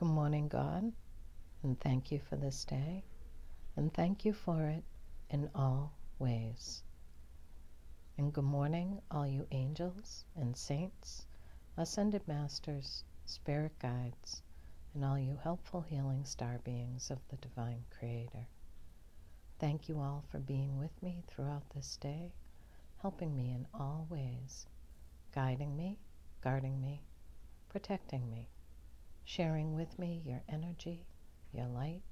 Good morning, God, and thank you for this day, and thank you for it in all ways. And good morning, all you angels and saints, ascended masters, spirit guides, and all you helpful healing star beings of the Divine Creator. Thank you all for being with me throughout this day, helping me in all ways, guiding me, guarding me, protecting me sharing with me your energy, your light,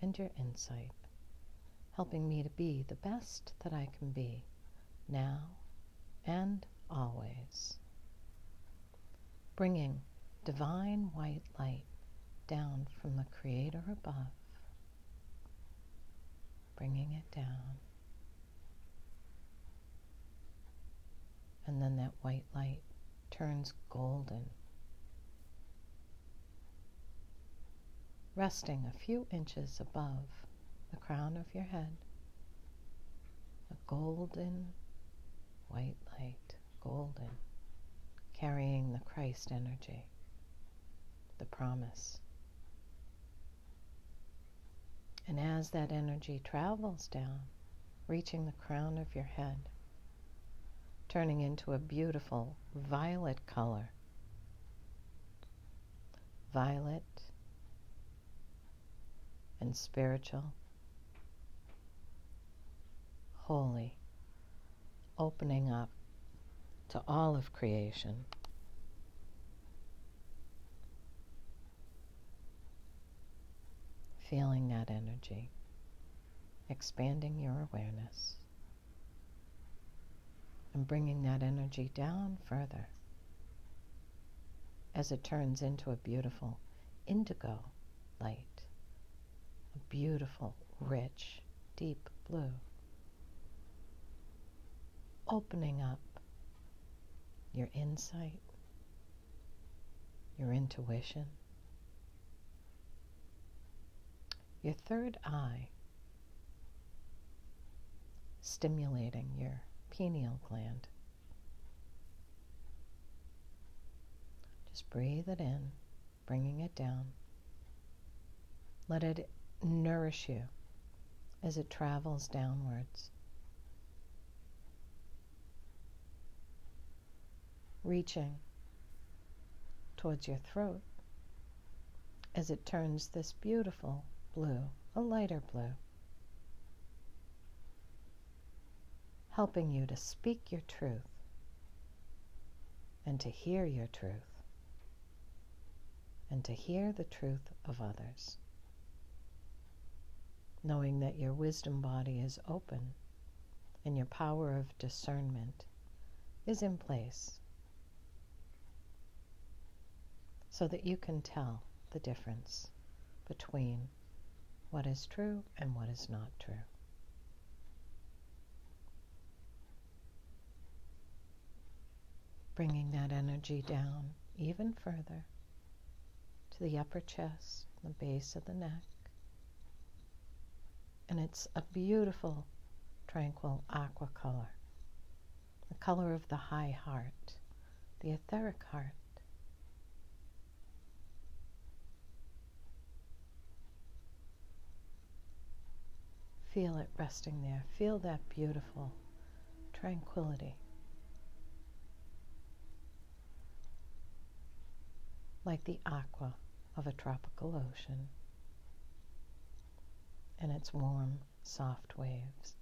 and your insight, helping me to be the best that I can be now and always. Bringing divine white light down from the Creator above, bringing it down. And then that white light turns golden resting a few inches above the crown of your head. A golden white light, golden, carrying the Christ energy, the promise. And as that energy travels down, reaching the crown of your head, turning into a beautiful violet color. Violet and spiritual, holy, opening up to all of creation. Feeling that energy, expanding your awareness, and bringing that energy down further. As it turns into a beautiful indigo light beautiful, rich, deep blue. Opening up your insight, your intuition, your third eye, stimulating your pineal gland. Just breathe it in, bringing it down. Let it nourish you as it travels downwards. Reaching towards your throat as it turns this beautiful blue, a lighter blue, helping you to speak your truth and to hear your truth and to hear the truth of others knowing that your wisdom body is open and your power of discernment is in place so that you can tell the difference between what is true and what is not true. Bringing that energy down even further to the upper chest, the base of the neck, and it's a beautiful, tranquil aqua color, the color of the high heart, the etheric heart. Feel it resting there. Feel that beautiful tranquility. Like the aqua of a tropical ocean and its warm, soft waves.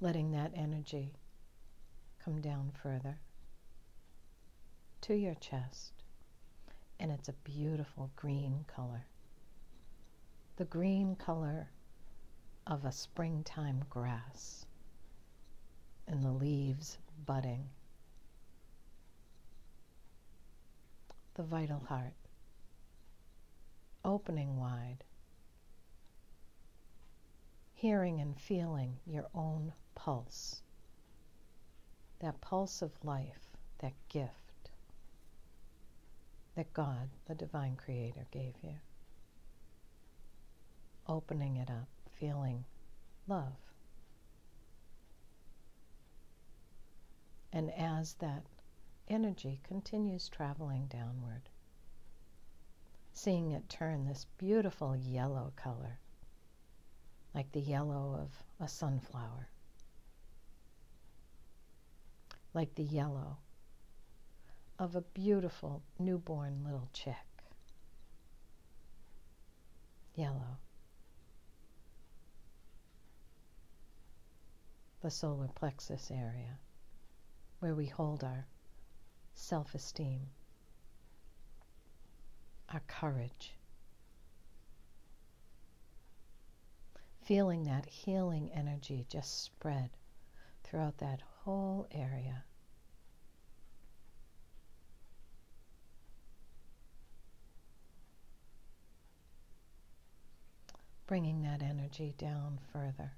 Letting that energy come down further to your chest, and it's a beautiful green color. The green color of a springtime grass and the leaves budding. The vital heart opening wide, hearing and feeling your own pulse, that pulse of life, that gift that God, the Divine Creator, gave you. Opening it up, feeling love. And as that energy continues traveling downward, seeing it turn this beautiful yellow color, like the yellow of a sunflower, like the yellow of a beautiful newborn little chick. Yellow. The solar plexus area where we hold our self esteem, our courage. Feeling that healing energy just spread throughout that whole area. Bringing that energy down further.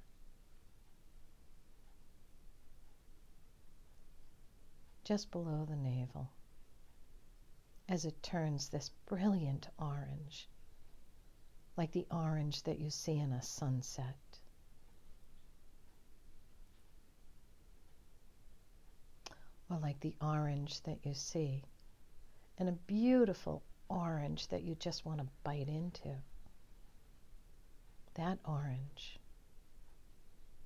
just below the navel as it turns this brilliant orange, like the orange that you see in a sunset. Or like the orange that you see in a beautiful orange that you just want to bite into. That orange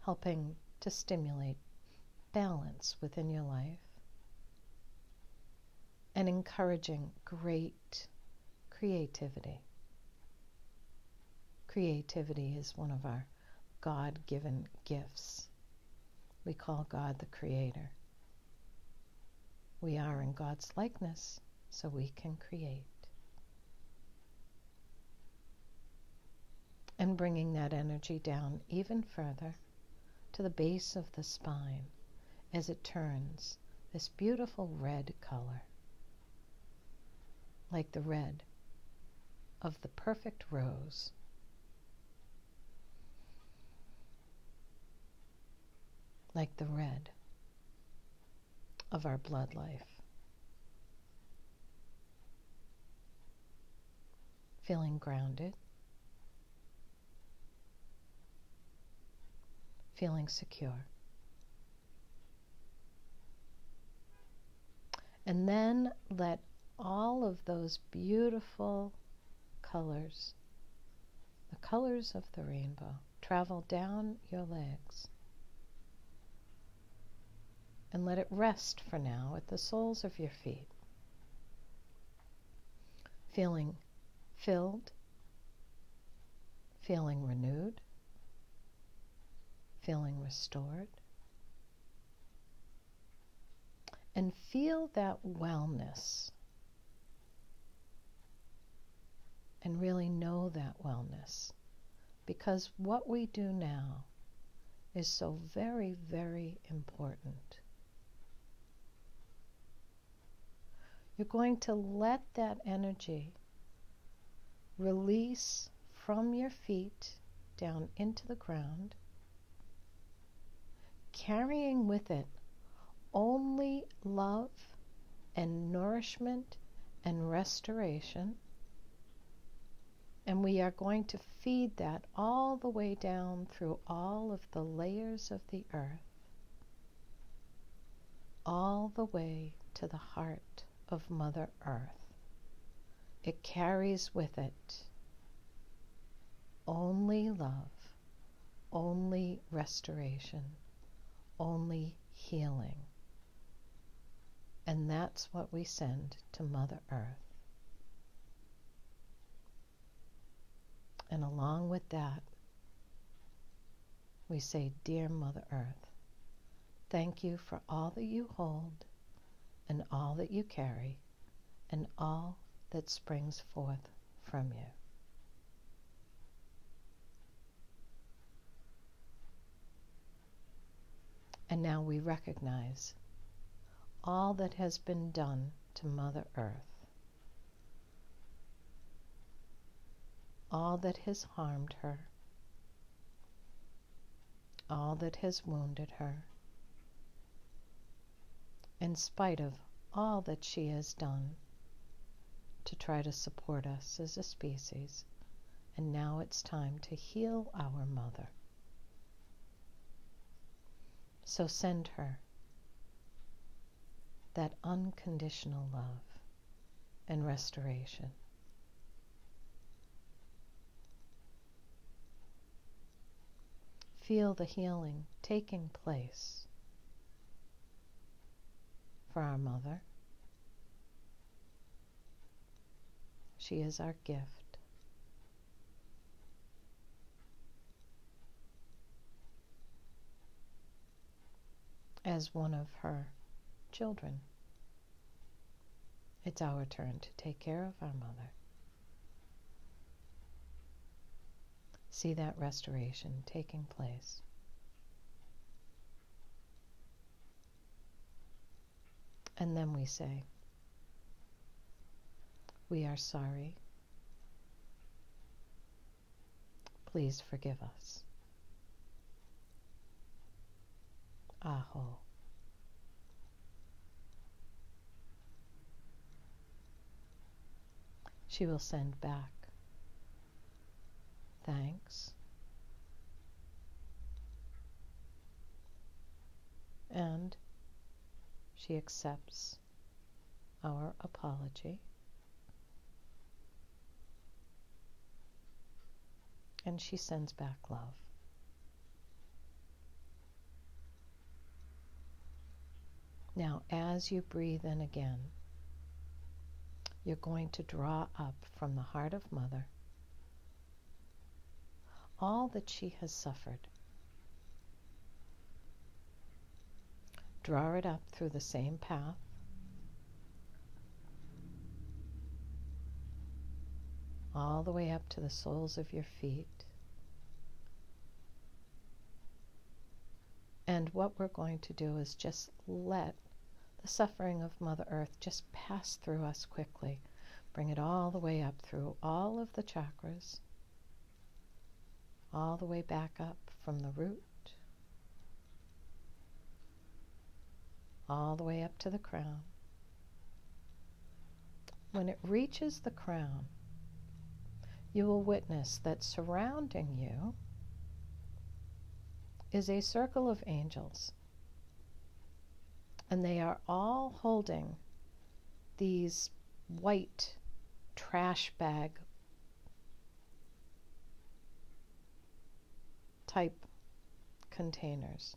helping to stimulate balance within your life and encouraging great creativity. Creativity is one of our God given gifts. We call God the Creator. We are in God's likeness, so we can create. And bringing that energy down even further to the base of the spine as it turns this beautiful red color like the red of the perfect rose. Like the red of our blood life. Feeling grounded, feeling secure. And then let all of those beautiful colors, the colors of the rainbow, travel down your legs. And let it rest for now at the soles of your feet. Feeling filled, feeling renewed, feeling restored. And feel that wellness and really know that wellness. Because what we do now is so very, very important. You're going to let that energy release from your feet down into the ground, carrying with it only love and nourishment and restoration and we are going to feed that all the way down through all of the layers of the earth, all the way to the heart of Mother Earth. It carries with it only love, only restoration, only healing. And that's what we send to Mother Earth. And along with that, we say, Dear Mother Earth, thank you for all that you hold and all that you carry and all that springs forth from you. And now we recognize all that has been done to Mother Earth all that has harmed her, all that has wounded her, in spite of all that she has done to try to support us as a species. And now it's time to heal our mother. So send her that unconditional love and restoration. Feel the healing taking place for our mother. She is our gift. As one of her children, it's our turn to take care of our mother. See that restoration taking place. And then we say, We are sorry. Please forgive us. Aho. She will send back thanks and she accepts our apology. And she sends back love. Now, as you breathe in again, you're going to draw up from the heart of Mother all that she has suffered Draw it up through the same path. All the way up to the soles of your feet. And what we're going to do is just let the suffering of Mother Earth just pass through us quickly. Bring it all the way up through all of the chakras, all the way back up from the root all the way up to the crown. When it reaches the crown, you will witness that surrounding you is a circle of angels. And they are all holding these white trash bag type containers.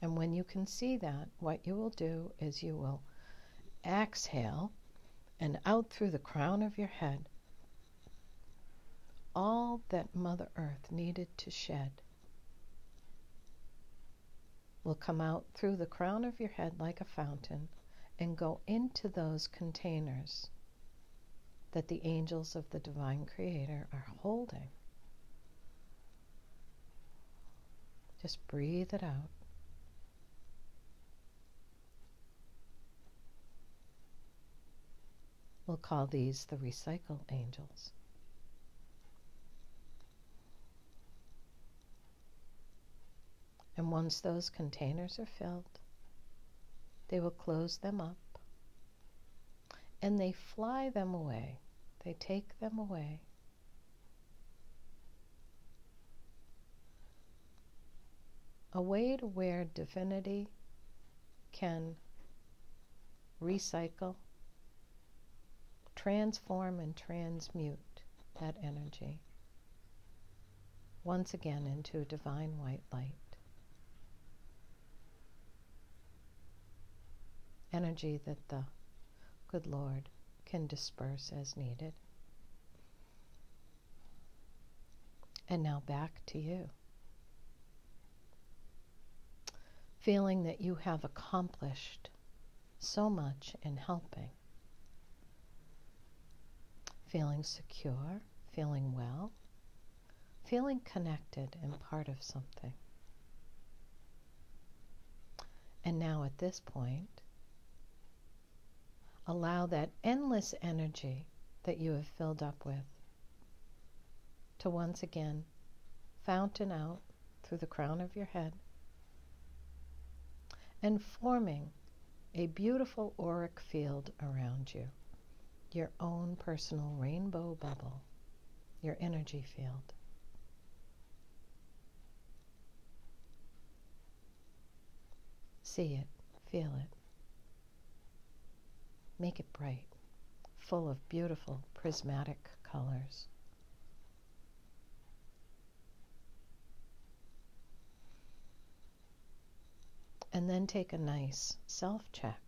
And when you can see that, what you will do is you will exhale and out through the crown of your head all that Mother Earth needed to shed will come out through the crown of your head like a fountain and go into those containers that the angels of the Divine Creator are holding. Just breathe it out. We'll call these the recycle angels. And once those containers are filled, they will close them up and they fly them away. They take them away. Away to where divinity can recycle transform and transmute that energy once again into a divine white light. Energy that the good Lord can disperse as needed. And now back to you. Feeling that you have accomplished so much in helping feeling secure, feeling well, feeling connected and part of something. And now at this point, allow that endless energy that you have filled up with to once again fountain out through the crown of your head and forming a beautiful auric field around you your own personal rainbow bubble, your energy field. See it, feel it. Make it bright, full of beautiful prismatic colors. And then take a nice self check.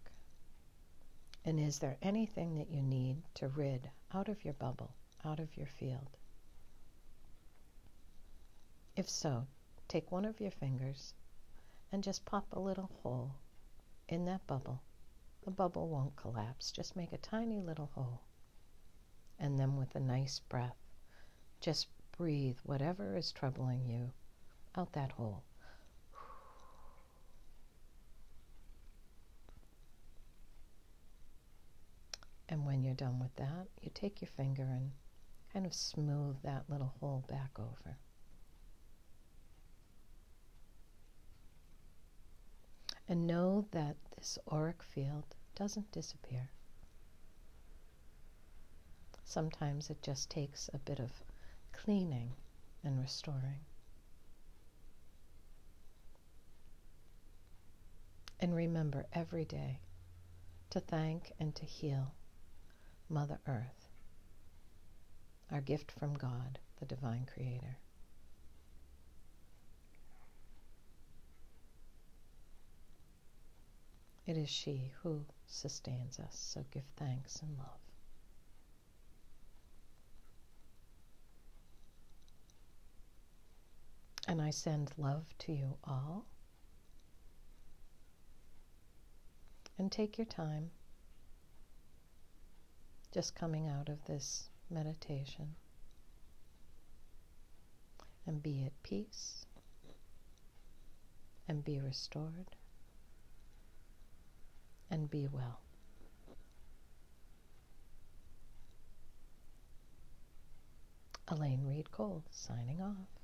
And is there anything that you need to rid out of your bubble, out of your field? If so, take one of your fingers and just pop a little hole in that bubble. The bubble won't collapse, just make a tiny little hole. And then with a nice breath, just breathe whatever is troubling you out that hole. And when you're done with that, you take your finger and kind of smooth that little hole back over. And know that this auric field doesn't disappear. Sometimes it just takes a bit of cleaning and restoring. And remember every day to thank and to heal Mother Earth, our gift from God, the Divine Creator. It is she who sustains us, so give thanks and love. And I send love to you all. And take your time just coming out of this meditation and be at peace and be restored and be well. Elaine Reed Cole signing off.